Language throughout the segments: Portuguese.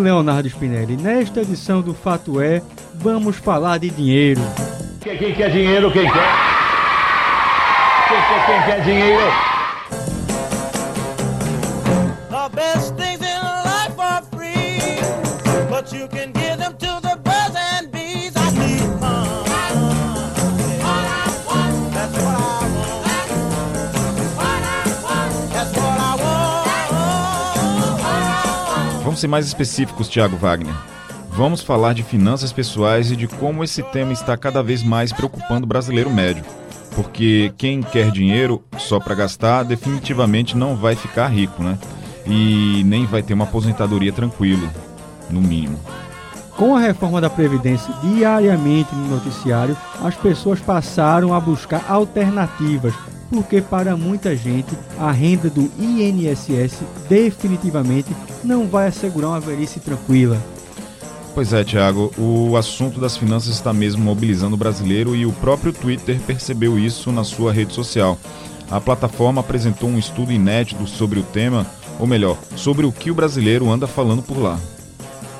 Leonardo Spinelli. Nesta edição do Fato É, vamos falar de dinheiro. Quem, quer dinheiro? Quem quer? Quem quer, quem quer dinheiro? Ser mais específicos, Thiago Wagner. Vamos falar de finanças pessoais e de como esse tema está cada vez mais preocupando o brasileiro médio. Porque quem quer dinheiro só para gastar definitivamente não vai ficar rico, né? E nem vai ter uma aposentadoria tranquila, no mínimo. Com a reforma da Previdência diariamente no noticiário, as pessoas passaram a buscar alternativas, porque para muita gente a renda do INSS definitivamente não vai assegurar uma velhice tranquila. Pois é, Thiago, o assunto das finanças está mesmo mobilizando o brasileiro e o próprio Twitter percebeu isso na sua rede social. A plataforma apresentou um estudo inédito sobre o tema, ou melhor, sobre o que o brasileiro anda falando por lá.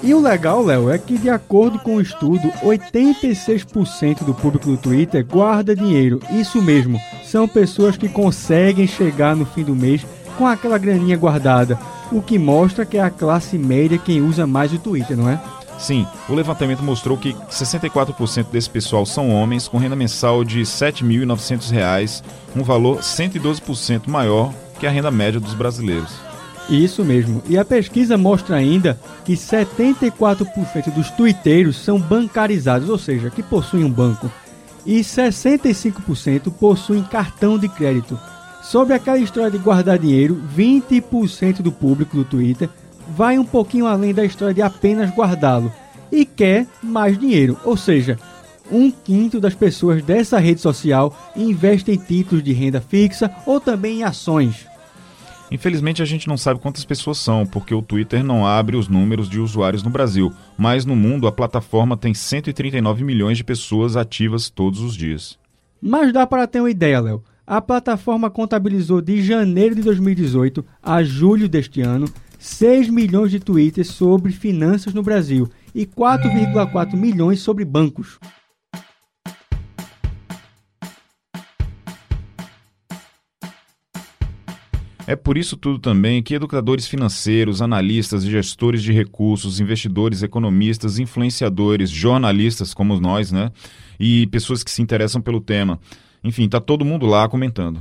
E o legal, Léo, é que de acordo com o estudo, 86% do público do Twitter guarda dinheiro. Isso mesmo, são pessoas que conseguem chegar no fim do mês com aquela graninha guardada, o que mostra que é a classe média quem usa mais o Twitter, não é? Sim, o levantamento mostrou que 64% desse pessoal são homens com renda mensal de R$ 7.900, um valor 112% maior que a renda média dos brasileiros. Isso mesmo. E a pesquisa mostra ainda que 74% dos twitteiros são bancarizados, ou seja, que possuem um banco, e 65% possuem cartão de crédito. Sobre aquela história de guardar dinheiro, 20% do público do Twitter vai um pouquinho além da história de apenas guardá-lo e quer mais dinheiro, ou seja, um quinto das pessoas dessa rede social investe em títulos de renda fixa ou também em ações. Infelizmente a gente não sabe quantas pessoas são, porque o Twitter não abre os números de usuários no Brasil, mas no mundo a plataforma tem 139 milhões de pessoas ativas todos os dias. Mas dá para ter uma ideia, Léo. A plataforma contabilizou de janeiro de 2018 a julho deste ano 6 milhões de tweets sobre finanças no Brasil e 4,4 milhões sobre bancos. É por isso tudo também que educadores financeiros, analistas gestores de recursos, investidores, economistas, influenciadores, jornalistas como nós, né? E pessoas que se interessam pelo tema. Enfim, tá todo mundo lá comentando.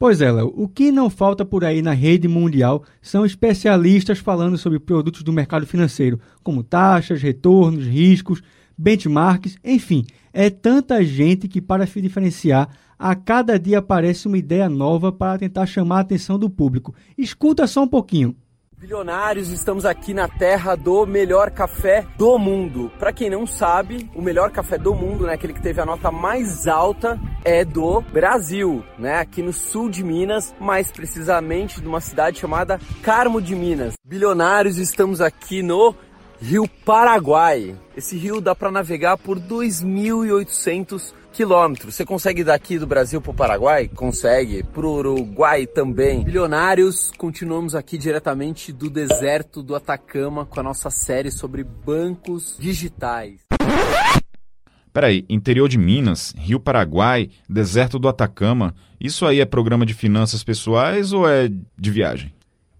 Pois é, Léo, o que não falta por aí na rede mundial são especialistas falando sobre produtos do mercado financeiro, como taxas, retornos, riscos, benchmarks, enfim, é tanta gente que para se diferenciar, a cada dia aparece uma ideia nova para tentar chamar a atenção do público. Escuta só um pouquinho. Bilionários, estamos aqui na terra do melhor café do mundo. Para quem não sabe, o melhor café do mundo, né, aquele que teve a nota mais alta, é do Brasil, né, aqui no sul de Minas, mais precisamente numa cidade chamada Carmo de Minas. Bilionários, estamos aqui no Rio Paraguai. Esse rio dá para navegar por 2.800 quilômetros. Você consegue ir daqui do Brasil para o Paraguai? Consegue. Para o Uruguai também. Bilionários, continuamos aqui diretamente do deserto do Atacama com a nossa série sobre bancos digitais. Peraí, interior de Minas, Rio Paraguai, deserto do Atacama, isso aí é programa de finanças pessoais ou é de viagem?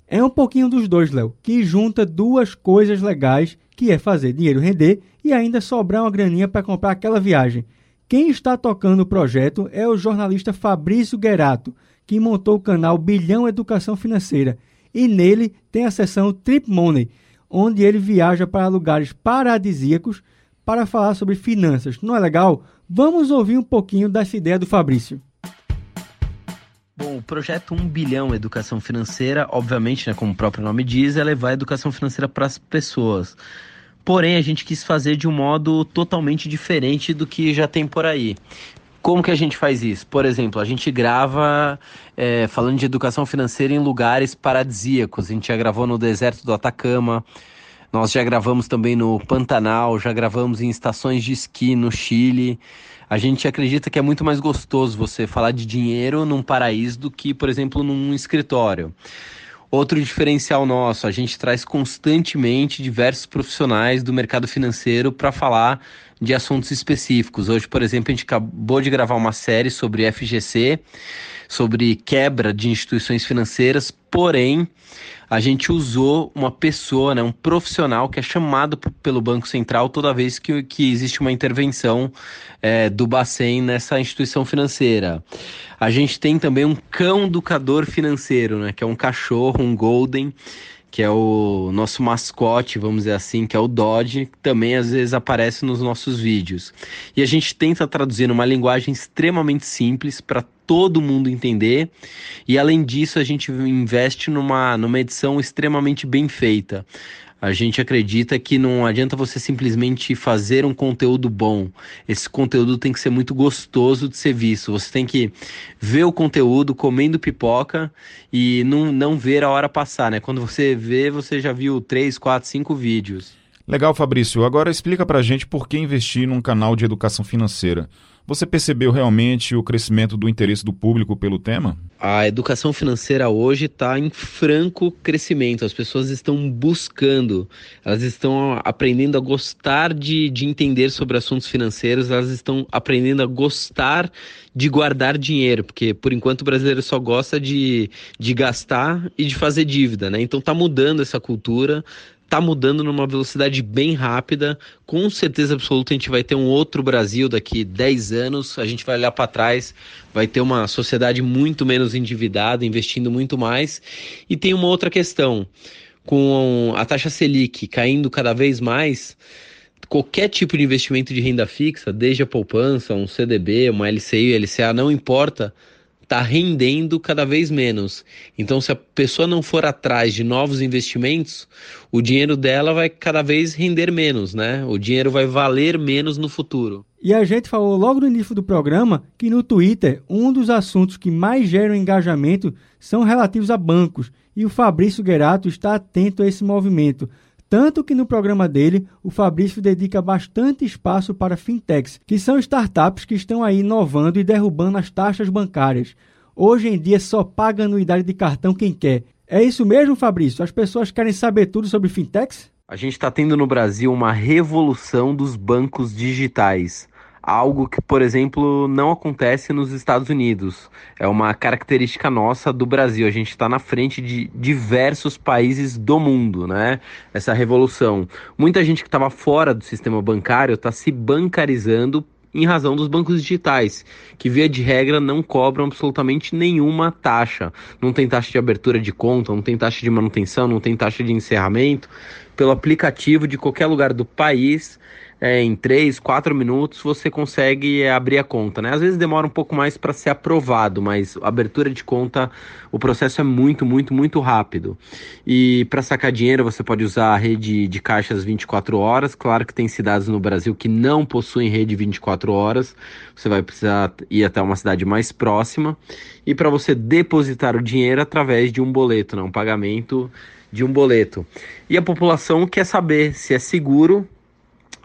É um pouquinho dos dois, Léo, que junta duas coisas legais, que é fazer dinheiro render e ainda sobrar uma graninha para comprar aquela viagem. Quem está tocando o projeto é o jornalista Fabrício Guerato, que montou o canal Bilhão Educação Financeira. E nele tem a seção Trip Money, onde ele viaja para lugares paradisíacos para falar sobre finanças. Não é legal? Vamos ouvir um pouquinho dessa ideia do Fabrício. Bom, o projeto 1 bilhão educação financeira, obviamente, né, como o próprio nome diz, é levar a educação financeira para as pessoas. Porém, a gente quis fazer de um modo totalmente diferente do que já tem por aí. Como que a gente faz isso? Por exemplo, a gente grava é, falando de educação financeira em lugares paradisíacos. A gente já gravou no deserto do Atacama, nós já gravamos também no Pantanal, já gravamos em estações de esqui no Chile. A gente acredita que é muito mais gostoso você falar de dinheiro num paraíso do que, por exemplo, num escritório. Outro diferencial nosso, a gente traz constantemente diversos profissionais do mercado financeiro para falar de assuntos específicos. Hoje, por exemplo, a gente acabou de gravar uma série sobre FGC, sobre quebra de instituições financeiras, porém, a gente usou uma pessoa, né, um profissional que é chamado pelo Banco Central toda vez que, que existe uma intervenção é, do Bacen nessa instituição financeira. A gente tem também um cão educador financeiro, né, que é um cachorro, um golden, que é o nosso mascote, vamos dizer assim, que é o Dodge, que também às vezes aparece nos nossos vídeos. E a gente tenta traduzir numa linguagem extremamente simples para todo mundo entender. E além disso, a gente investe numa, numa edição extremamente bem feita. A gente acredita que não adianta você simplesmente fazer um conteúdo bom. Esse conteúdo tem que ser muito gostoso de ser visto. Você tem que ver o conteúdo comendo pipoca e não, não ver a hora passar, né? Quando você vê, você já viu 3, 4, 5 vídeos. Legal, Fabrício. Agora explica pra gente por que investir num canal de educação financeira. Você percebeu realmente o crescimento do interesse do público pelo tema? A educação financeira hoje está em franco crescimento. As pessoas estão buscando, elas estão aprendendo a gostar de, de entender sobre assuntos financeiros, elas estão aprendendo a gostar de guardar dinheiro, porque por enquanto o brasileiro só gosta de, de gastar e de fazer dívida, né? Então está mudando essa cultura tá mudando numa velocidade bem rápida. Com certeza absoluta a gente vai ter um outro Brasil daqui 10 anos. A gente vai olhar para trás, vai ter uma sociedade muito menos endividada, investindo muito mais. E tem uma outra questão. Com a taxa Selic caindo cada vez mais, qualquer tipo de investimento de renda fixa, desde a poupança, um CDB, uma LCI, LCA, não importa, está rendendo cada vez menos. Então, se a pessoa não for atrás de novos investimentos, o dinheiro dela vai cada vez render menos, né? O dinheiro vai valer menos no futuro. E a gente falou logo no início do programa que no Twitter um dos assuntos que mais geram engajamento são relativos a bancos. E o Fabrício Guerato está atento a esse movimento. Tanto que no programa dele, o Fabrício dedica bastante espaço para fintechs, que são startups que estão aí inovando e derrubando as taxas bancárias. Hoje em dia só paga anuidade de cartão quem quer. É isso mesmo, Fabrício? As pessoas querem saber tudo sobre fintechs? A gente está tendo no Brasil uma revolução dos bancos digitais algo que, por exemplo, não acontece nos Estados Unidos. É uma característica nossa do Brasil. A gente está na frente de diversos países do mundo, né? Essa revolução. Muita gente que estava fora do sistema bancário está se bancarizando em razão dos bancos digitais, que via de regra não cobram absolutamente nenhuma taxa. Não tem taxa de abertura de conta, não tem taxa de manutenção, não tem taxa de encerramento. Pelo aplicativo de qualquer lugar do país, é, em 3, 4 minutos você consegue é, abrir a conta, né? Às vezes demora um pouco mais para ser aprovado, mas abertura de conta, o processo é muito, muito, muito rápido. E para sacar dinheiro você pode usar a rede de caixas 24 horas. Claro que tem cidades no Brasil que não possuem rede 24 horas. Você vai precisar ir até uma cidade mais próxima. E para você depositar o dinheiro através de um boleto, né? um pagamento de um boleto. E a população quer saber se é seguro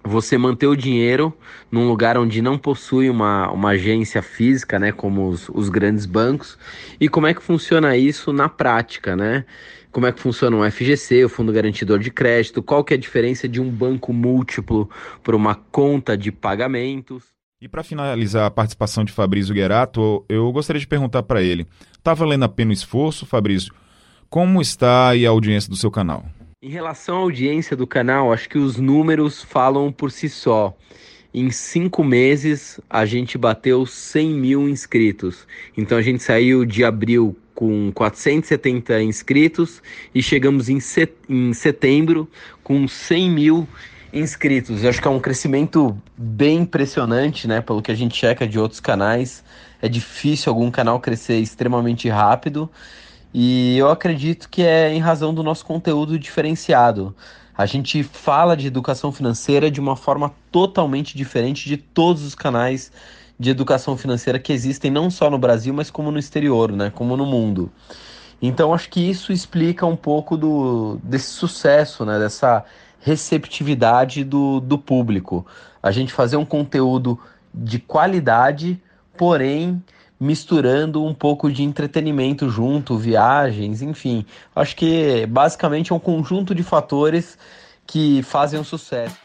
você manter o dinheiro num lugar onde não possui uma, uma agência física, né, como os, os grandes bancos, e como é que funciona isso na prática, né? Como é que funciona o FGC, o Fundo Garantidor de Crédito, qual que é a diferença de um banco múltiplo para uma conta de pagamentos. E para finalizar a participação de Fabrício Guerato, eu gostaria de perguntar para ele: está valendo a pena o esforço, Fabrício? Como está aí a audiência do seu canal? Em relação à audiência do canal, acho que os números falam por si só. Em cinco meses, a gente bateu 100 mil inscritos. Então, a gente saiu de abril com 470 inscritos e chegamos em, set em setembro com 100 mil inscritos. Eu acho que é um crescimento bem impressionante, né? Pelo que a gente checa de outros canais. É difícil algum canal crescer extremamente rápido. E eu acredito que é em razão do nosso conteúdo diferenciado. A gente fala de educação financeira de uma forma totalmente diferente de todos os canais de educação financeira que existem não só no Brasil, mas como no exterior, né? Como no mundo. Então acho que isso explica um pouco do, desse sucesso, né? Dessa receptividade do, do público. A gente fazer um conteúdo de qualidade, porém misturando um pouco de entretenimento junto, viagens, enfim. Acho que basicamente é um conjunto de fatores que fazem um sucesso.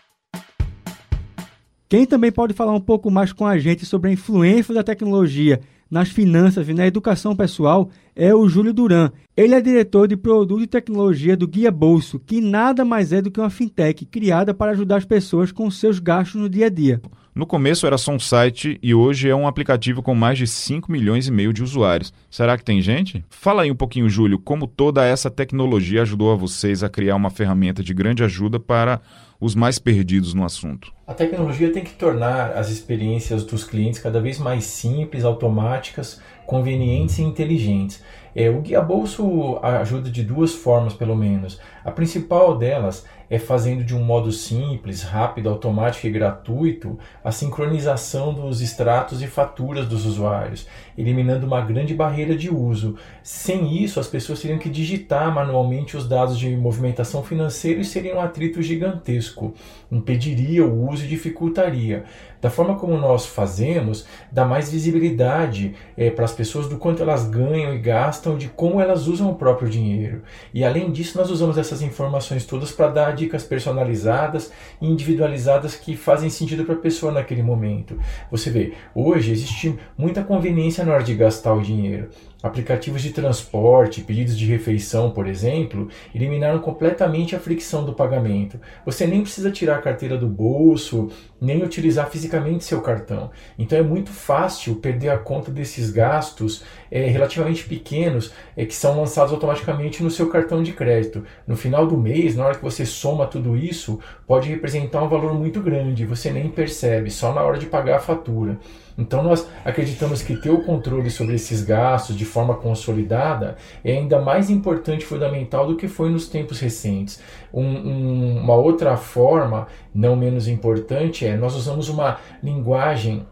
Quem também pode falar um pouco mais com a gente sobre a influência da tecnologia nas finanças e na educação pessoal é o Júlio Duran. Ele é diretor de produto e tecnologia do Guia Bolso, que nada mais é do que uma fintech criada para ajudar as pessoas com seus gastos no dia a dia. No começo era só um site e hoje é um aplicativo com mais de 5 milhões e meio de usuários. Será que tem gente? Fala aí um pouquinho, Júlio, como toda essa tecnologia ajudou a vocês a criar uma ferramenta de grande ajuda para os mais perdidos no assunto. A tecnologia tem que tornar as experiências dos clientes cada vez mais simples, automáticas, convenientes e inteligentes. É, o Guia Bolso ajuda de duas formas, pelo menos. A principal delas é fazendo de um modo simples, rápido, automático e gratuito a sincronização dos extratos e faturas dos usuários, eliminando uma grande barreira de uso. Sem isso, as pessoas teriam que digitar manualmente os dados de movimentação financeira e seria um atrito gigantesco. Impediria o uso e dificultaria. Da forma como nós fazemos, dá mais visibilidade é, para as pessoas do quanto elas ganham e gastam, de como elas usam o próprio dinheiro. E além disso, nós usamos essas informações todas para dar dicas personalizadas e individualizadas que fazem sentido para a pessoa naquele momento. Você vê, hoje existe muita conveniência na hora de gastar o dinheiro. Aplicativos de transporte, pedidos de refeição, por exemplo, eliminaram completamente a fricção do pagamento. Você nem precisa tirar a carteira do bolso, nem utilizar fisicamente seu cartão. Então é muito fácil perder a conta desses gastos é, relativamente pequenos é, que são lançados automaticamente no seu cartão de crédito. No final do mês, na hora que você soma tudo isso, pode representar um valor muito grande, você nem percebe, só na hora de pagar a fatura. Então nós acreditamos que ter o controle sobre esses gastos de forma consolidada é ainda mais importante e fundamental do que foi nos tempos recentes. Um, um, uma outra forma, não menos importante, é nós usamos uma linguagem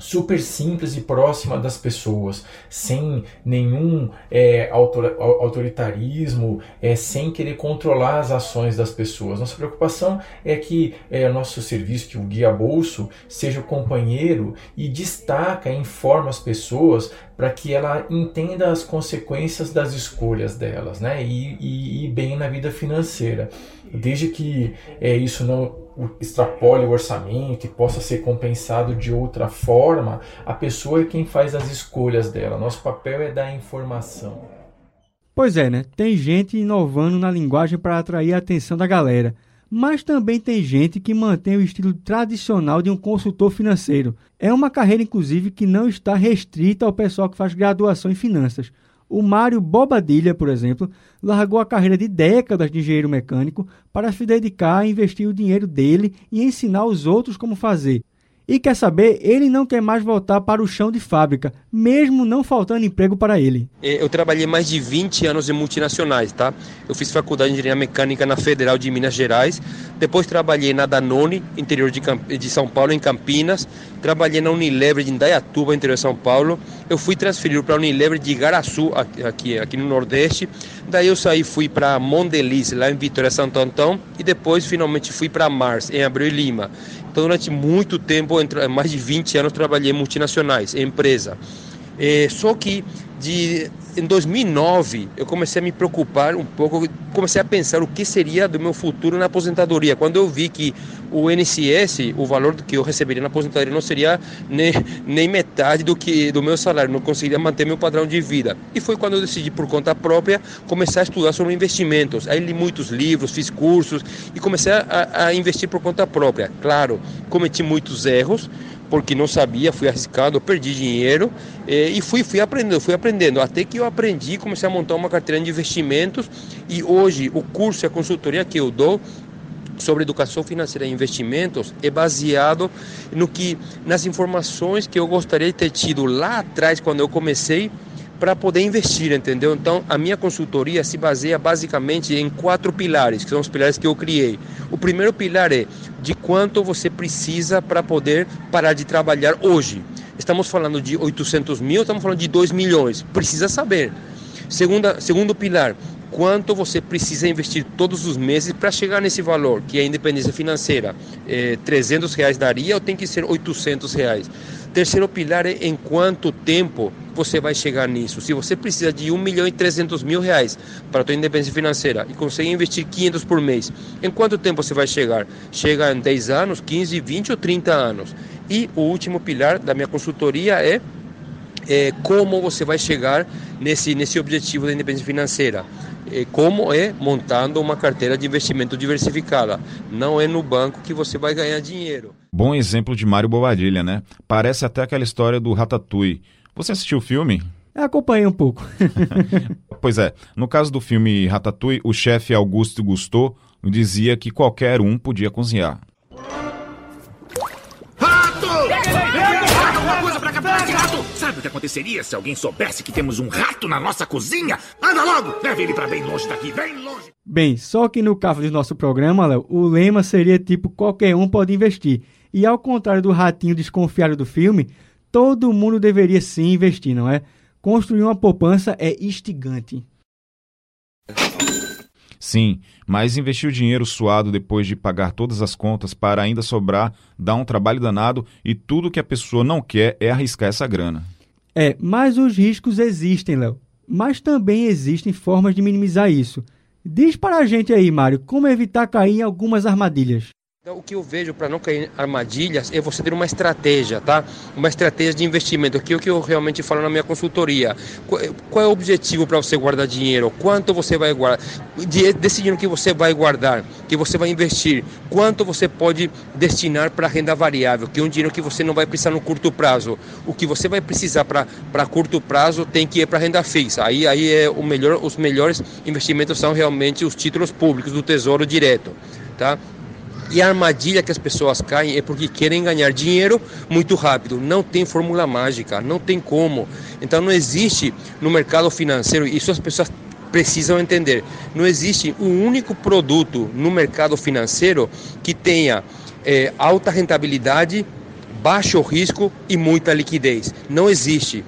super simples e próxima das pessoas, sem nenhum é, autoritarismo, é, sem querer controlar as ações das pessoas. Nossa preocupação é que é, nosso serviço, que o Guia Bolso, seja o companheiro e destaca, informa as pessoas para que ela entenda as consequências das escolhas delas, né? E, e, e bem na vida financeira. Desde que é, isso não extrapole o orçamento e possa ser compensado de outra forma, a pessoa é quem faz as escolhas dela. Nosso papel é dar informação. Pois é, né? Tem gente inovando na linguagem para atrair a atenção da galera. Mas também tem gente que mantém o estilo tradicional de um consultor financeiro. É uma carreira, inclusive, que não está restrita ao pessoal que faz graduação em finanças. O Mário Bobadilha, por exemplo, largou a carreira de décadas de engenheiro mecânico para se dedicar a investir o dinheiro dele e ensinar os outros como fazer. E quer saber, ele não quer mais voltar para o chão de fábrica, mesmo não faltando emprego para ele. É, eu trabalhei mais de 20 anos em multinacionais, tá? Eu fiz faculdade de engenharia mecânica na Federal de Minas Gerais, depois trabalhei na Danone, interior de, de São Paulo, em Campinas, trabalhei na Unilever de Indaiatuba, interior de São Paulo. Eu fui transferido para a Unilever de Igaraçu, aqui, aqui no Nordeste. Daí eu saí, fui para Mondeliz, lá em Vitória Santo Antão, e depois finalmente fui para Mars, em Abreu e Lima. Então, durante muito tempo, mais de 20 anos, trabalhei em multinacionais, em empresa. É, só que de, em 2009 eu comecei a me preocupar um pouco, comecei a pensar o que seria do meu futuro na aposentadoria. Quando eu vi que o NCS, o valor que eu receberia na aposentadoria não seria nem, nem metade do que do meu salário, não conseguiria manter meu padrão de vida. E foi quando eu decidi por conta própria começar a estudar sobre investimentos. Aí li muitos livros, fiz cursos e comecei a, a investir por conta própria. Claro, cometi muitos erros, porque não sabia, fui arriscado, perdi dinheiro eh, e fui, fui aprendendo, fui aprendendo, até que eu aprendi, comecei a montar uma carteira de investimentos e hoje o curso e a consultoria que eu dou sobre educação financeira e investimentos é baseado no que nas informações que eu gostaria de ter tido lá atrás quando eu comecei para poder investir, entendeu? Então, a minha consultoria se baseia basicamente em quatro pilares, que são os pilares que eu criei. O primeiro pilar é de quanto você precisa para poder parar de trabalhar hoje. Estamos falando de 800 mil, estamos falando de 2 milhões. Precisa saber. Segunda, segundo pilar, quanto você precisa investir todos os meses para chegar nesse valor, que é a independência financeira. É, 300 reais daria ou tem que ser 800 reais? Terceiro pilar é em quanto tempo você vai chegar nisso. Se você precisa de 1 milhão e 300 mil reais para a sua independência financeira e consegue investir 500 por mês, em quanto tempo você vai chegar? Chega em 10 anos, 15, 20 ou 30 anos. E o último pilar da minha consultoria é, é como você vai chegar nesse, nesse objetivo da independência financeira. É, como é montando uma carteira de investimento diversificada. Não é no banco que você vai ganhar dinheiro. Bom exemplo de Mário Bobadilha, né? Parece até aquela história do Ratatouille. Você assistiu o filme? Eu acompanhei um pouco. pois é, no caso do filme Ratatouille, o chefe Augusto Gusteau dizia que qualquer um podia cozinhar. Sabe o que aconteceria se alguém soubesse que temos um rato na nossa cozinha? Anda logo! Leve ele para bem longe daqui, bem longe! Bem, só que no caso do nosso programa, Léo, o lema seria tipo qualquer um pode investir. E ao contrário do ratinho desconfiado do filme, todo mundo deveria sim investir, não é? Construir uma poupança é instigante. Sim, mas investir o dinheiro suado depois de pagar todas as contas para ainda sobrar dá um trabalho danado e tudo que a pessoa não quer é arriscar essa grana. É, mas os riscos existem, Léo. Mas também existem formas de minimizar isso. Diz para a gente aí, Mário, como evitar cair em algumas armadilhas. Então, o que eu vejo para não cair em armadilhas é você ter uma estratégia, tá? Uma estratégia de investimento, que é o que eu realmente falo na minha consultoria. Qual é o objetivo para você guardar dinheiro? Quanto você vai guardar? Decidindo que você vai guardar, que você vai investir, quanto você pode destinar para renda variável, que é um dinheiro que você não vai precisar no curto prazo. O que você vai precisar para curto prazo tem que ir para renda fixa. Aí, aí é o melhor, os melhores investimentos são realmente os títulos públicos do Tesouro Direto, tá? E a armadilha que as pessoas caem é porque querem ganhar dinheiro muito rápido. Não tem fórmula mágica, não tem como. Então não existe no mercado financeiro, isso as pessoas precisam entender. Não existe um único produto no mercado financeiro que tenha é, alta rentabilidade, baixo risco e muita liquidez. Não existe.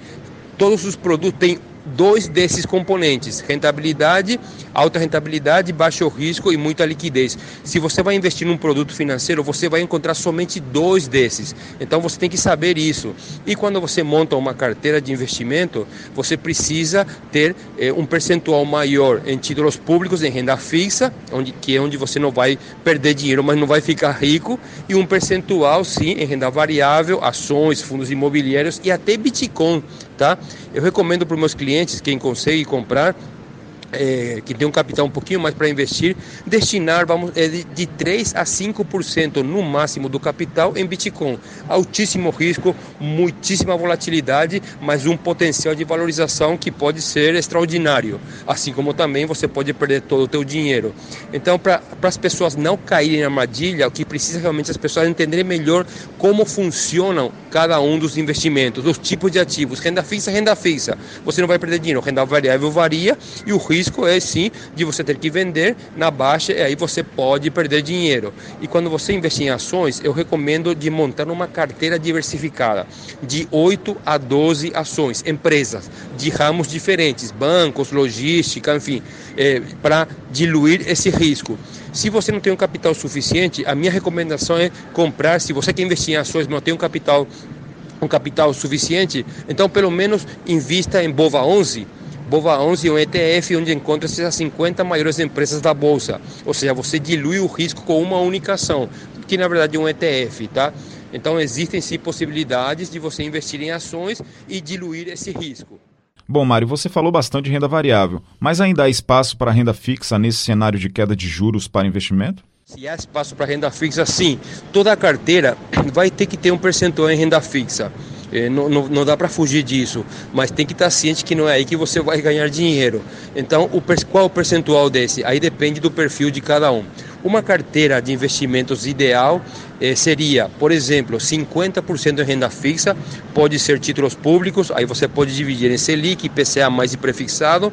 Todos os produtos têm dois desses componentes: rentabilidade, alta rentabilidade, baixo risco e muita liquidez. Se você vai investir num produto financeiro, você vai encontrar somente dois desses. Então você tem que saber isso. E quando você monta uma carteira de investimento, você precisa ter eh, um percentual maior em títulos públicos, em renda fixa, onde, que é onde você não vai perder dinheiro, mas não vai ficar rico, e um percentual sim em renda variável, ações, fundos imobiliários e até Bitcoin, tá? Eu recomendo para os meus clientes, quem consegue comprar, é, que tem um capital um pouquinho mais para investir, destinar vamos, é, de, de 3 a 5% no máximo do capital em Bitcoin. Altíssimo risco, muitíssima volatilidade, mas um potencial de valorização que pode ser extraordinário. Assim como também você pode perder todo o teu dinheiro. Então, para as pessoas não caírem na armadilha, o que precisa realmente as pessoas entenderem melhor como funcionam cada um dos investimentos, os tipos de ativos. Renda fixa, renda fixa. Você não vai perder dinheiro. Renda variável varia e o risco risco é sim de você ter que vender na baixa e aí você pode perder dinheiro. E quando você investir em ações, eu recomendo de montar uma carteira diversificada de 8 a 12 ações, empresas de ramos diferentes, bancos, logística, enfim, é, para diluir esse risco. Se você não tem um capital suficiente, a minha recomendação é comprar, se você quer investir em ações, não tem um capital um capital suficiente, então pelo menos invista em Bova 11, Bova 11 é um ETF onde encontra-se as 50 maiores empresas da bolsa. Ou seja, você dilui o risco com uma única ação, que na verdade é um ETF, tá? Então existem sim possibilidades de você investir em ações e diluir esse risco. Bom, Mário, você falou bastante de renda variável, mas ainda há espaço para renda fixa nesse cenário de queda de juros para investimento? Se há espaço para renda fixa, sim. Toda a carteira vai ter que ter um percentual em renda fixa. É, não, não, não, dá para fugir disso, mas tem que estar tá ciente que não é aí que você vai ganhar dinheiro. Então, o, qual o percentual desse? Aí depende do perfil de cada um. Uma carteira de investimentos ideal eh, seria, por exemplo, 50% em renda fixa, pode ser títulos públicos, aí você pode dividir em Selic, IPCA mais e prefixado,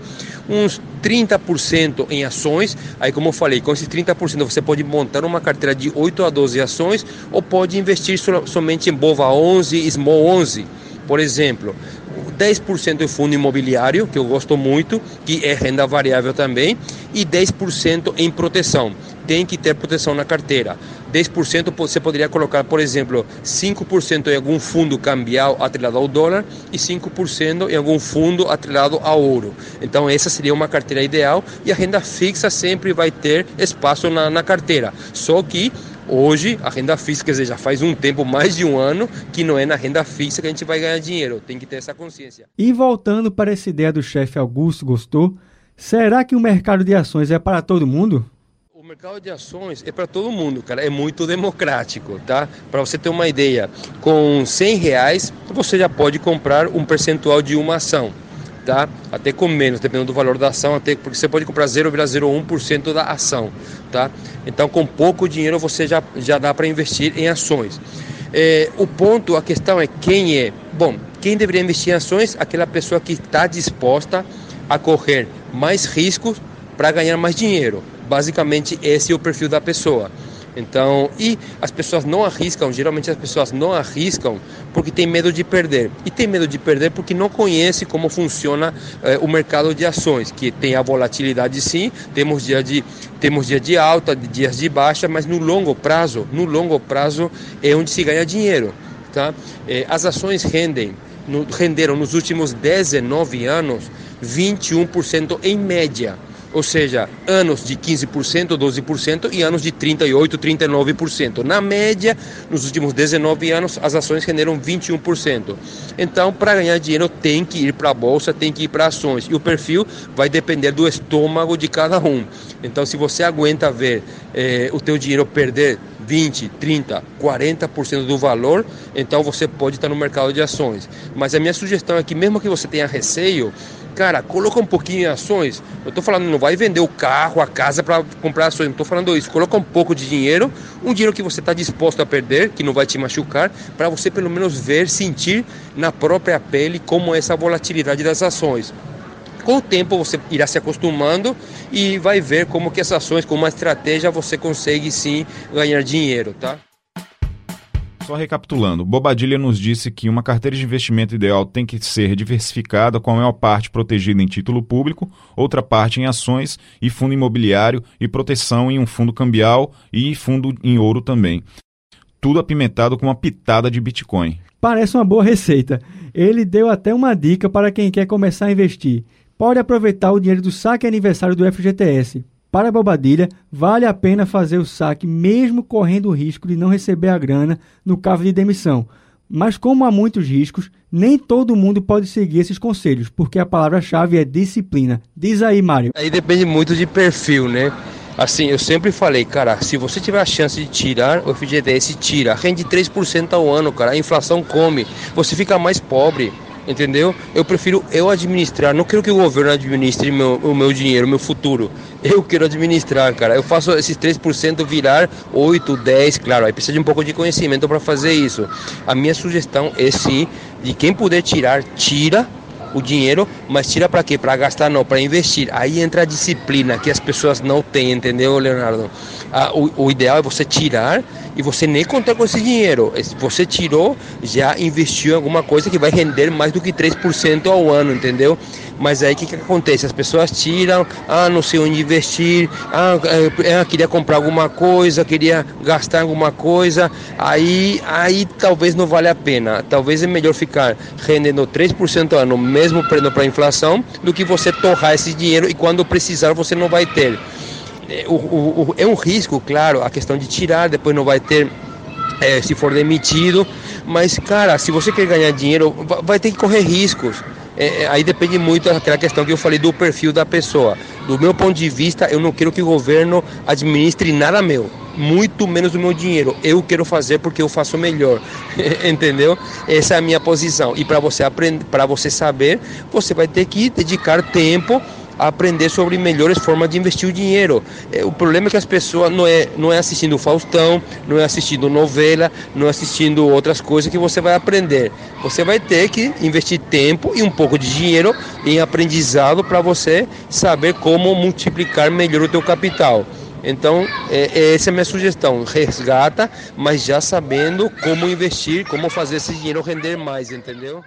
uns 30% em ações, aí como eu falei, com esses 30% você pode montar uma carteira de 8 a 12 ações ou pode investir so, somente em Bova 11 Small 11, por exemplo 10% em fundo imobiliário, que eu gosto muito, que é renda variável também, e 10% em proteção. Tem que ter proteção na carteira. 10% você poderia colocar, por exemplo, 5% em algum fundo cambial atrelado ao dólar e 5% em algum fundo atrelado ao ouro. Então, essa seria uma carteira ideal e a renda fixa sempre vai ter espaço na, na carteira. Só que Hoje, a renda fixa, quer dizer, já faz um tempo, mais de um ano, que não é na renda fixa que a gente vai ganhar dinheiro. Tem que ter essa consciência. E voltando para essa ideia do chefe Augusto Gostou, será que o mercado de ações é para todo mundo? O mercado de ações é para todo mundo, cara. É muito democrático, tá? Para você ter uma ideia, com 100 reais você já pode comprar um percentual de uma ação tá? Até com menos, dependendo do valor da ação, até porque você pode comprar 0,01% da ação, tá? Então, com pouco dinheiro você já, já dá para investir em ações. É, o ponto, a questão é quem é. Bom, quem deveria investir em ações? Aquela pessoa que está disposta a correr mais riscos para ganhar mais dinheiro. Basicamente, esse é o perfil da pessoa. Então, e as pessoas não arriscam, geralmente as pessoas não arriscam porque tem medo de perder. E tem medo de perder porque não conhece como funciona eh, o mercado de ações, que tem a volatilidade sim, temos dia de temos dia de alta, dias de baixa, mas no longo prazo, no longo prazo é onde se ganha dinheiro, tá? Eh, as ações rendem no, renderam nos últimos 19 anos 21% em média ou seja, anos de 15%, 12% e anos de 38%, 39%. Na média, nos últimos 19 anos, as ações renderam 21%. Então, para ganhar dinheiro, tem que ir para a bolsa, tem que ir para ações. E o perfil vai depender do estômago de cada um. Então, se você aguenta ver eh, o teu dinheiro perder 20, 30, 40% do valor, então você pode estar no mercado de ações. Mas a minha sugestão é que mesmo que você tenha receio, cara, coloca um pouquinho em ações. Eu estou falando, não vai vender o carro, a casa para comprar ações. Não estou falando isso. Coloca um pouco de dinheiro, um dinheiro que você está disposto a perder, que não vai te machucar, para você pelo menos ver, sentir na própria pele como é essa volatilidade das ações. Com o tempo você irá se acostumando e vai ver como que essas ações, com uma estratégia, você consegue sim ganhar dinheiro, tá? Só recapitulando, Bobadilha nos disse que uma carteira de investimento ideal tem que ser diversificada, com a maior parte protegida em título público, outra parte em ações e fundo imobiliário e proteção em um fundo cambial e fundo em ouro também. Tudo apimentado com uma pitada de Bitcoin. Parece uma boa receita. Ele deu até uma dica para quem quer começar a investir. Pode aproveitar o dinheiro do saque aniversário do FGTS. Para a Bobadilha, vale a pena fazer o saque mesmo correndo o risco de não receber a grana no caso de demissão. Mas como há muitos riscos, nem todo mundo pode seguir esses conselhos, porque a palavra-chave é disciplina. Diz aí, Mário. Aí depende muito de perfil, né? Assim, eu sempre falei, cara, se você tiver a chance de tirar o FGTS, tira. Rende 3% ao ano, cara. A inflação come. Você fica mais pobre entendeu? Eu prefiro eu administrar, não quero que o governo administre meu, o meu dinheiro, o meu futuro. Eu quero administrar, cara. Eu faço esses 3% virar 8, 10, claro, aí precisa de um pouco de conhecimento para fazer isso. A minha sugestão é sim, de quem puder tirar, tira o dinheiro, mas tira para quê? Para gastar não, para investir. Aí entra a disciplina que as pessoas não têm, entendeu, Leonardo? Ah, o, o, ideal é você tirar e você nem contar com esse dinheiro. Você tirou, já investiu em alguma coisa que vai render mais do que 3% ao ano, entendeu? Mas aí o que, que acontece? As pessoas tiram, ah, não sei onde investir, ah, é, queria comprar alguma coisa, queria gastar alguma coisa, aí, aí talvez não vale a pena. Talvez é melhor ficar rendendo 3% ao ano, mesmo prendo para a inflação, do que você torrar esse dinheiro e quando precisar você não vai ter. É, o, o, é um risco, claro, a questão de tirar, depois não vai ter é, se for demitido. Mas, cara, se você quer ganhar dinheiro, vai ter que correr riscos. É, é, aí depende muito daquela questão que eu falei do perfil da pessoa. Do meu ponto de vista, eu não quero que o governo administre nada meu, muito menos o meu dinheiro. Eu quero fazer porque eu faço melhor, entendeu? Essa é a minha posição. E para você aprender, para você saber, você vai ter que dedicar tempo a aprender sobre melhores formas de investir o dinheiro. É, o problema é que as pessoas não é, não é assistindo Faustão, não é assistindo novela, não é assistindo outras coisas que você vai aprender. Você vai ter que investir tempo e um pouco de dinheiro em aprendizado para você saber como multiplicar melhor o teu capital. Então, é, essa é a minha sugestão. Resgata, mas já sabendo como investir, como fazer esse dinheiro render mais, entendeu?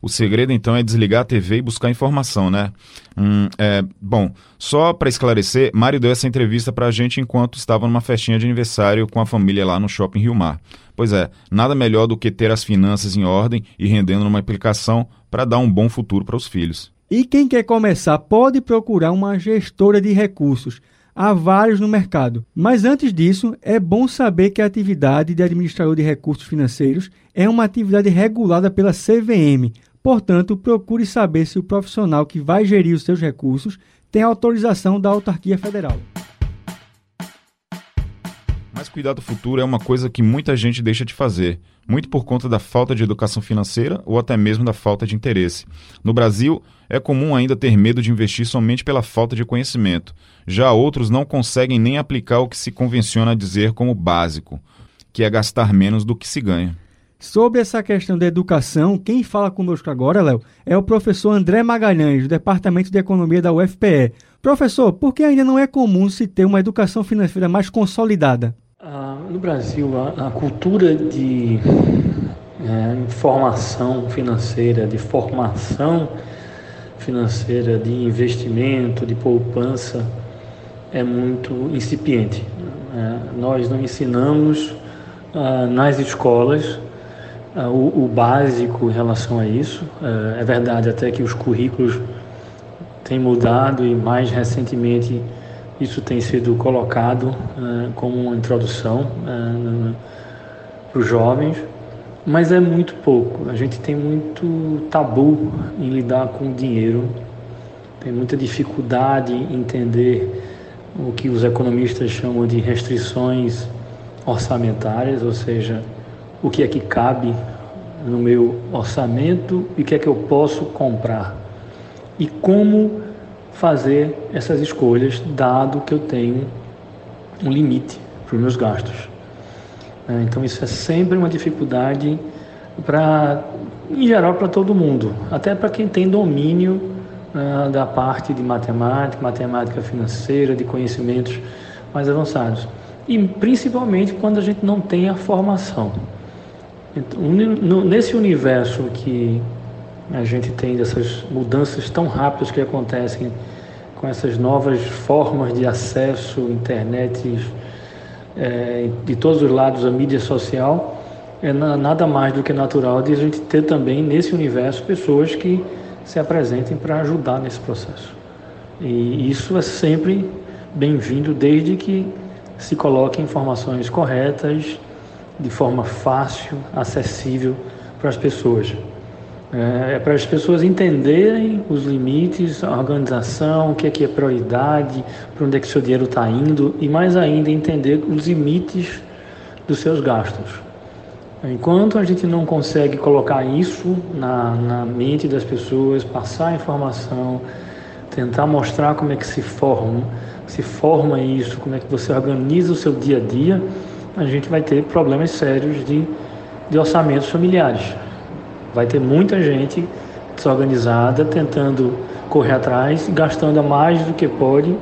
O segredo então é desligar a TV e buscar informação, né? Hum, é, bom, só para esclarecer, Mário deu essa entrevista para a gente enquanto estava numa festinha de aniversário com a família lá no Shopping Rio Mar. Pois é, nada melhor do que ter as finanças em ordem e rendendo numa aplicação para dar um bom futuro para os filhos. E quem quer começar pode procurar uma gestora de recursos. Há vários no mercado. Mas antes disso, é bom saber que a atividade de administrador de recursos financeiros é uma atividade regulada pela CVM. Portanto, procure saber se o profissional que vai gerir os seus recursos tem autorização da autarquia federal. Mas cuidar do futuro é uma coisa que muita gente deixa de fazer, muito por conta da falta de educação financeira ou até mesmo da falta de interesse. No Brasil, é comum ainda ter medo de investir somente pela falta de conhecimento. Já outros não conseguem nem aplicar o que se convenciona a dizer como básico, que é gastar menos do que se ganha. Sobre essa questão da educação, quem fala conosco agora, Léo, é o professor André Magalhães, do Departamento de Economia da UFPE. Professor, por que ainda não é comum se ter uma educação financeira mais consolidada? Ah, no Brasil, a, a cultura de é, informação financeira, de formação financeira, de investimento, de poupança, é muito incipiente. É, nós não ensinamos ah, nas escolas ah, o, básico em relação a isso. É, é verdade até que os currículos têm mudado e mais recentemente isso tem sido colocado uh, como uma introdução para os jovens, mas é muito pouco. A gente tem muito tabu em lidar com o dinheiro, tem muita dificuldade em entender o que os economistas chamam de restrições orçamentárias, ou seja, o que é que cabe no meu orçamento e o que é que eu posso comprar. E como fazer essas escolhas, dado que eu tenho um limite para os meus gastos. É, então, isso é sempre uma dificuldade para, em geral, para todo mundo, até para quem tem domínio uh, da parte de matemática, matemática financeira, de conhecimentos mais avançados. E principalmente quando a gente não tem a formação. Então, nesse universo que a gente tem dessas mudanças tão rápidas que acontecem com essas novas formas de acesso, internet, é, de todos os lados, a mídia social, é nada mais do que natural de a gente ter também nesse universo pessoas que se apresentem para ajudar nesse processo. E isso é sempre bem-vindo desde que se coloquem informações corretas, de forma fácil, acessível para as pessoas. É, é para as pessoas entenderem os limites, a organização, o que é que é prioridade, para onde é que seu dinheiro está indo e mais ainda entender os limites dos seus gastos. Enquanto a gente não consegue colocar isso na, na mente das pessoas, passar a informação, tentar mostrar como é que se forma, se forma isso, como é que você organiza o seu dia a dia, a gente vai ter problemas sérios de, de orçamentos familiares. Vai ter muita gente desorganizada tentando correr atrás, gastando mais do que pode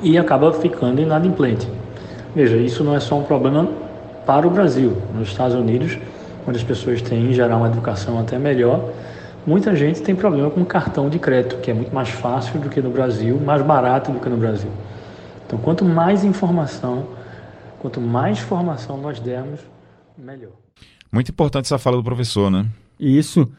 e acaba ficando inadimplente. Veja, isso não é só um problema para o Brasil. Nos Estados Unidos, onde as pessoas têm em geral uma educação até melhor, muita gente tem problema com cartão de crédito, que é muito mais fácil do que no Brasil, mais barato do que no Brasil. Então, quanto mais informação, quanto mais formação nós dermos, melhor. Muito importante essa fala do professor, né? Isso.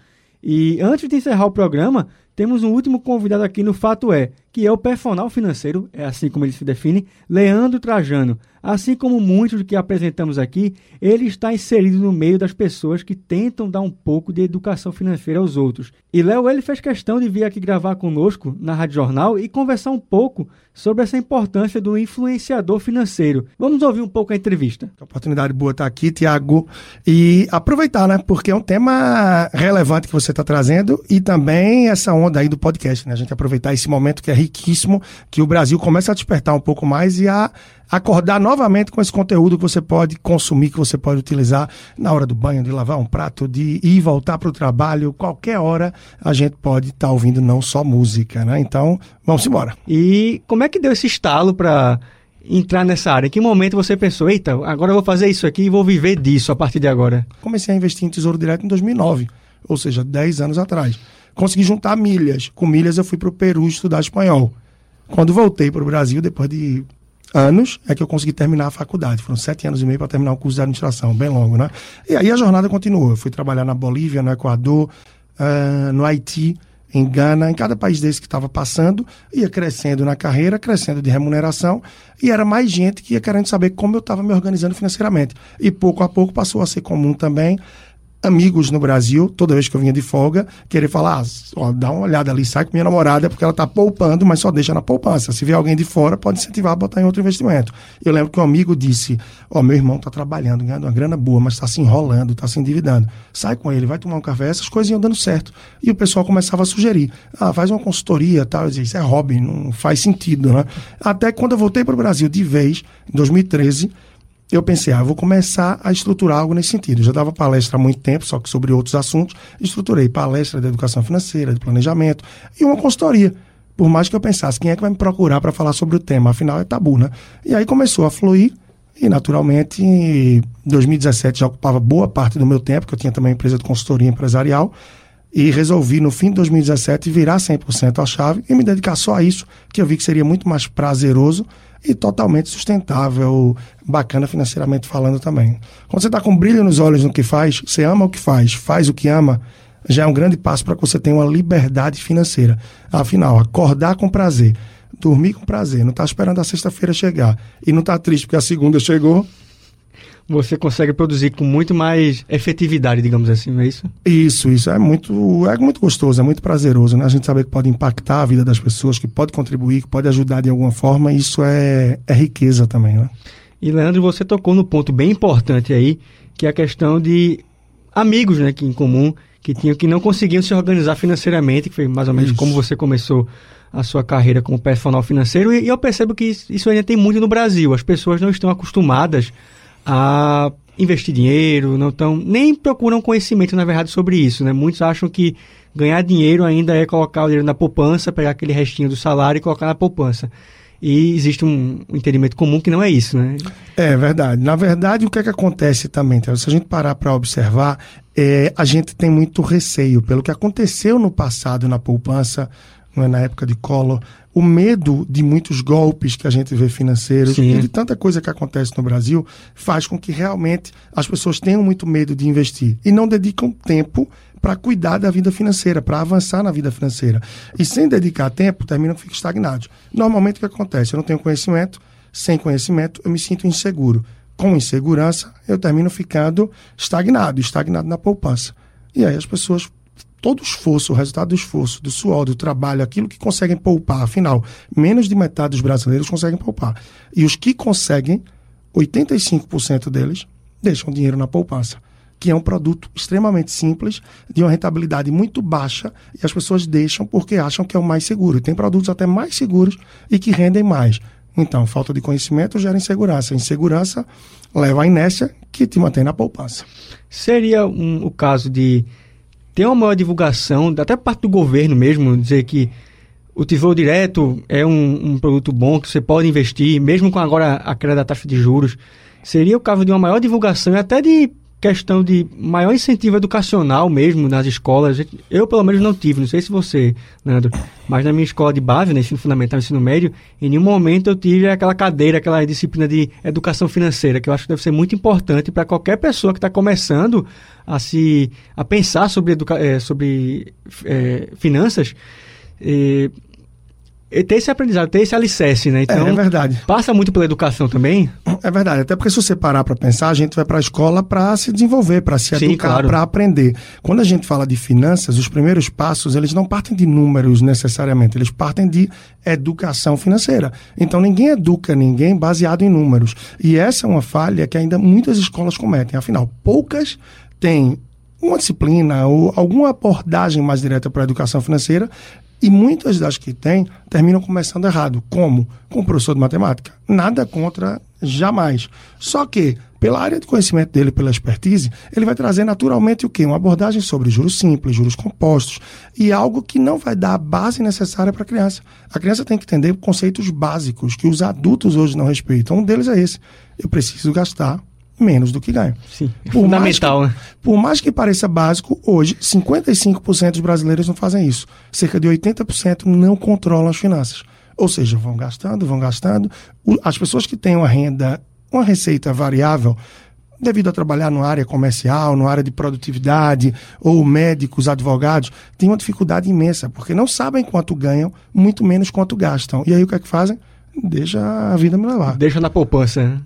E antes de encerrar o programa, temos um último convidado aqui no Fato É, que é o personal financeiro, é assim como ele se define, Leandro Trajano. Assim como muitos do que apresentamos aqui, ele está inserido no meio das pessoas que tentam dar um pouco de educação financeira aos outros. E Léo, ele fez questão de vir aqui gravar conosco na Rádio Jornal e conversar um pouco sobre essa importância do influenciador financeiro. Vamos ouvir um pouco a entrevista. Oportunidade boa estar aqui, Tiago, e aproveitar, né? Porque é um tema relevante que você está trazendo e também essa aí do podcast, né? A gente aproveitar esse momento que é riquíssimo, que o Brasil começa a despertar um pouco mais e a acordar novamente com esse conteúdo que você pode consumir, que você pode utilizar na hora do banho, de lavar um prato, de ir e voltar para o trabalho, qualquer hora a gente pode estar tá ouvindo não só música, né? Então, vamos embora. E como é que deu esse estalo para entrar nessa área? Em que momento você pensou, eita, agora eu vou fazer isso aqui e vou viver disso a partir de agora? Comecei a investir em Tesouro Direto em 2009 ou seja, 10 anos atrás. Consegui juntar milhas. Com milhas eu fui para o Peru estudar espanhol. Quando voltei para o Brasil, depois de anos, é que eu consegui terminar a faculdade. Foram sete anos e meio para terminar o curso de administração, bem longo, né? E aí a jornada continuou. Eu fui trabalhar na Bolívia, no Equador, uh, no Haiti, em Gana, em cada país desse que estava passando, ia crescendo na carreira, crescendo de remuneração, e era mais gente que ia querendo saber como eu estava me organizando financeiramente. E pouco a pouco passou a ser comum também amigos no Brasil, toda vez que eu vinha de folga, querer falar, ah, ó, dá uma olhada ali, sai com minha namorada, porque ela está poupando, mas só deixa na poupança. Se vier alguém de fora, pode incentivar a botar em outro investimento. Eu lembro que um amigo disse, ó, meu irmão está trabalhando, ganhando uma grana boa, mas está se enrolando, está se endividando. Sai com ele, vai tomar um café, essas coisas iam dando certo. E o pessoal começava a sugerir, ah, faz uma consultoria, tal. Eu dizia, isso é hobby, não faz sentido, né? Até quando eu voltei para o Brasil de vez, em 2013, eu pensei, ah, vou começar a estruturar algo nesse sentido. Eu já dava palestra há muito tempo, só que sobre outros assuntos. Estruturei palestra de educação financeira, de planejamento e uma consultoria. Por mais que eu pensasse, quem é que vai me procurar para falar sobre o tema? Afinal, é tabu, né? E aí começou a fluir. E, naturalmente, em 2017 já ocupava boa parte do meu tempo, que eu tinha também empresa de consultoria empresarial. E resolvi, no fim de 2017, virar 100% a chave e me dedicar só a isso, que eu vi que seria muito mais prazeroso e totalmente sustentável, bacana financeiramente falando também. Quando você está com brilho nos olhos no que faz, você ama o que faz, faz o que ama, já é um grande passo para que você tenha uma liberdade financeira. Afinal, acordar com prazer, dormir com prazer, não está esperando a sexta-feira chegar e não está triste porque a segunda chegou, você consegue produzir com muito mais efetividade, digamos assim, não é isso? Isso, isso. É muito, é muito gostoso, é muito prazeroso, né? A gente saber que pode impactar a vida das pessoas, que pode contribuir, que pode ajudar de alguma forma, isso é, é riqueza também, né? E, Leandro, você tocou no ponto bem importante aí, que é a questão de amigos, né, que em comum, que tinham que não conseguiam se organizar financeiramente, que foi mais ou menos isso. como você começou a sua carreira como personal financeiro, e, e eu percebo que isso ainda tem muito no Brasil. As pessoas não estão acostumadas a investir dinheiro, não estão nem procuram conhecimento na verdade sobre isso, né? Muitos acham que ganhar dinheiro ainda é colocar o dinheiro na poupança, pegar aquele restinho do salário e colocar na poupança. E existe um, entendimento comum que não é isso, né? É verdade. Na verdade, o que é que acontece também, então, se a gente parar para observar, é, a gente tem muito receio pelo que aconteceu no passado na poupança, é, na época de Collor, o medo de muitos golpes que a gente vê financeiros Sim. e de tanta coisa que acontece no Brasil faz com que realmente as pessoas tenham muito medo de investir e não dedicam tempo para cuidar da vida financeira, para avançar na vida financeira. E sem dedicar tempo, terminam ficando estagnados. Normalmente o que acontece? Eu não tenho conhecimento, sem conhecimento eu me sinto inseguro. Com insegurança, eu termino ficando estagnado, estagnado na poupança. E aí as pessoas todo o esforço, o resultado do esforço, do suor, do trabalho, aquilo que conseguem poupar, afinal, menos de metade dos brasileiros conseguem poupar. E os que conseguem, 85% deles deixam dinheiro na poupança, que é um produto extremamente simples, de uma rentabilidade muito baixa, e as pessoas deixam porque acham que é o mais seguro. E tem produtos até mais seguros e que rendem mais. Então, falta de conhecimento gera insegurança. Insegurança leva à inércia que te mantém na poupança. Seria um, o caso de tem uma maior divulgação, até parte do governo mesmo, dizer que o Tesouro Direto é um, um, produto bom que você pode investir, mesmo com agora a queda da taxa de juros. Seria o caso de uma maior divulgação e até de questão de maior incentivo educacional mesmo nas escolas. Eu, pelo menos, não tive, não sei se você, Nando, mas na minha escola de base, no né, ensino fundamental, ensino médio, em nenhum momento eu tive aquela cadeira, aquela disciplina de educação financeira, que eu acho que deve ser muito importante para qualquer pessoa que está começando a se a pensar sobre, educa é, sobre é, finanças. Ter esse aprendizado, ter esse alicerce, né? Então, é, é, verdade. Passa muito pela educação também? É verdade. Até porque se você parar para pensar, a gente vai para a escola para se desenvolver, para se Sim, educar, claro. para aprender. Quando a gente fala de finanças, os primeiros passos, eles não partem de números necessariamente, eles partem de educação financeira. Então ninguém educa ninguém baseado em números. E essa é uma falha que ainda muitas escolas cometem. Afinal, poucas têm uma disciplina ou alguma abordagem mais direta para a educação financeira e muitas das que tem terminam começando errado. Como? Com professor de matemática. Nada contra, jamais. Só que, pela área de conhecimento dele, pela expertise, ele vai trazer naturalmente o quê? Uma abordagem sobre juros simples, juros compostos, e algo que não vai dar a base necessária para a criança. A criança tem que entender conceitos básicos que os adultos hoje não respeitam. Um deles é esse. Eu preciso gastar menos do que ganham. Sim, é Por mais fundamental, que- né? Por mais que pareça básico, hoje 55% dos brasileiros não fazem isso. Cerca de 80% não controlam as finanças. Ou seja, vão gastando, vão gastando. As pessoas que têm uma renda, uma receita variável, devido a trabalhar numa área comercial, numa área de produtividade, ou médicos, advogados, têm uma dificuldade imensa, porque não sabem quanto ganham, muito menos quanto gastam. E aí o que é que fazem? Deixa a vida me levar. Deixa na poupança, né?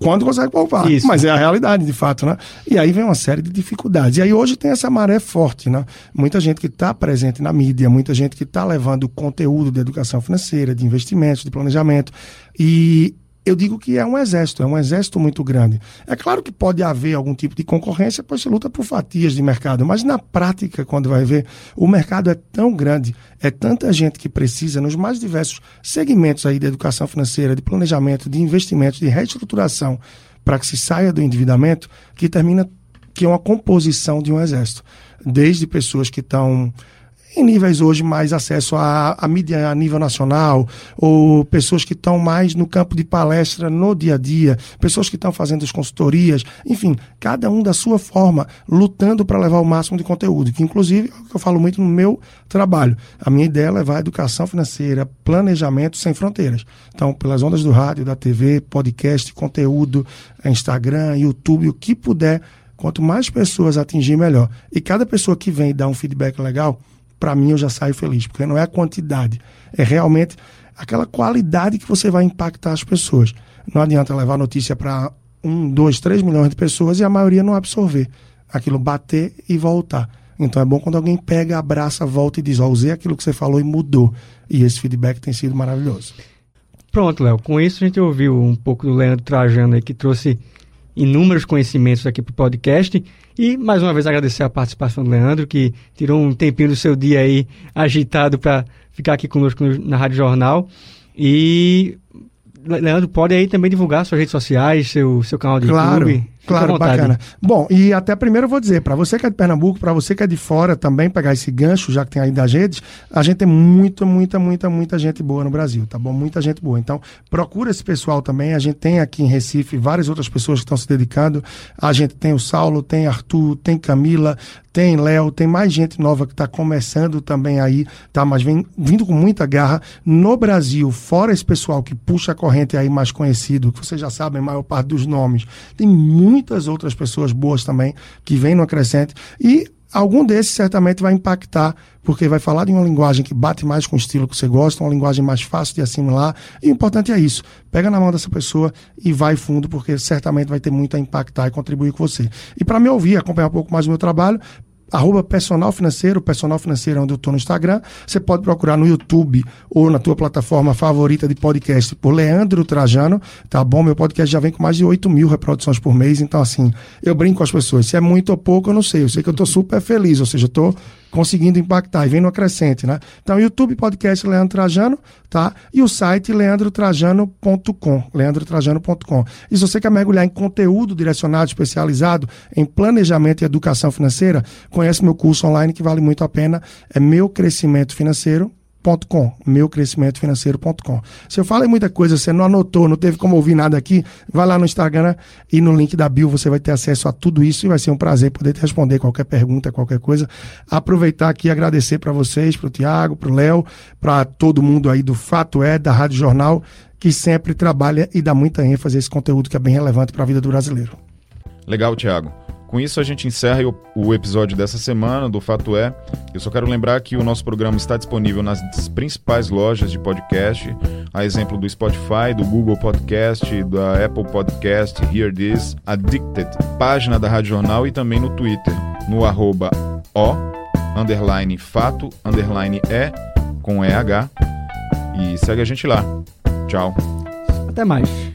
Quando consegue poupar. Isso. Mas é a realidade, de fato, né? E aí vem uma série de dificuldades. E aí hoje tem essa maré forte, né? Muita gente que está presente na mídia, muita gente que está levando conteúdo de educação financeira, de investimentos, de planejamento. E eu digo que é um exército, é um exército muito grande. É claro que pode haver algum tipo de concorrência, pois se luta por fatias de mercado, mas na prática, quando vai ver, o mercado é tão grande, é tanta gente que precisa nos mais diversos segmentos aí de educação financeira, de planejamento, de investimentos, de reestruturação, para que se saia do endividamento, que termina que é uma composição de um exército. Desde pessoas que estão em níveis hoje mais acesso à, à mídia a nível nacional, ou pessoas que estão mais no campo de palestra no dia a dia, pessoas que estão fazendo as consultorias, enfim, cada um da sua forma, lutando para levar o máximo de conteúdo, que inclusive é o que eu falo muito no meu trabalho. A minha ideia é levar a educação financeira, planejamento sem fronteiras. Então, pelas ondas do rádio, da TV, podcast, conteúdo, Instagram, YouTube, o que puder, quanto mais pessoas atingir, melhor. E cada pessoa que vem e dá um feedback legal, para mim eu já saio feliz, porque não é a quantidade, é realmente aquela qualidade que você vai impactar as pessoas. Não adianta levar notícia para um, dois, três milhões de pessoas e a maioria não absorver. Aquilo bater e voltar. Então é bom quando alguém pega, abraça, volta e diz: Ó, usei aquilo que você falou e mudou. E esse feedback tem sido maravilhoso. Pronto, Léo. Com isso a gente ouviu um pouco do Leandro Trajano aí, que trouxe inúmeros conhecimentos aqui para o podcast. E mais uma vez agradecer a participação do Leandro, que tirou um tempinho do seu dia aí agitado para ficar aqui conosco no- na Rádio Jornal. E Le- Leandro, pode aí também divulgar suas redes sociais, seu, seu canal de Claro, YouTube. Claro, bacana. Bom, e até primeiro eu vou dizer, para você que é de Pernambuco, para você que é de fora também, pegar esse gancho, já que tem aí das redes, a gente tem muita, muita, muita, muita gente boa no Brasil, tá bom? Muita gente boa. Então, procura esse pessoal também. A gente tem aqui em Recife várias outras pessoas que estão se dedicando. A gente tem o Saulo, tem Arthur, tem Camila, tem Léo, tem mais gente nova que está começando também aí, tá? Mas vem vindo com muita garra. No Brasil, fora esse pessoal que puxa a corrente aí mais conhecido, que vocês já sabem a maior parte dos nomes, tem muitas outras pessoas boas também que vêm no crescente e algum desses certamente vai impactar, porque vai falar de uma linguagem que bate mais com o estilo que você gosta, uma linguagem mais fácil de assimilar. E o importante é isso. Pega na mão dessa pessoa e vai fundo, porque certamente vai ter muito a impactar e contribuir com você. E para me ouvir, acompanhar um pouco mais o meu trabalho, arroba personal financeiro, personal financeiro é onde eu estou no Instagram. Você pode procurar no YouTube ou na tua plataforma favorita de podcast por Leandro Trajano, tá bom? Meu podcast já vem com mais de 8 mil reproduções por mês, então assim, eu brinco com as pessoas, se é muito ou pouco eu não sei, eu sei que eu estou super feliz, ou seja, eu estou conseguindo impactar e vem no acrescente, né? Então, YouTube Podcast Leandro Trajano, tá? E o site leandrotrajano.com, leandrotrajano.com. E se você quer mergulhar em conteúdo direcionado, especializado em planejamento e educação financeira, conhece meu curso online que vale muito a pena, é Meu Crescimento Financeiro, .com, meucrescimentofinanceiro.com. Se eu falei muita coisa, você não anotou, não teve como ouvir nada aqui, vai lá no Instagram e no link da bio você vai ter acesso a tudo isso e vai ser um prazer poder te responder qualquer pergunta, qualquer coisa. Aproveitar aqui e agradecer para vocês, para o Tiago, para o Léo, para todo mundo aí do Fato É, da Rádio Jornal, que sempre trabalha e dá muita ênfase a esse conteúdo que é bem relevante para a vida do brasileiro. Legal, Thiago. Com isso, a gente encerra o, o episódio dessa semana do Fato É. Eu só quero lembrar que o nosso programa está disponível nas principais lojas de podcast, a exemplo do Spotify, do Google Podcast, da Apple Podcast, Hear This, Addicted, página da Rádio Jornal e também no Twitter, no arroba O, underline fato, underline E, com EH. E segue a gente lá. Tchau. Até mais.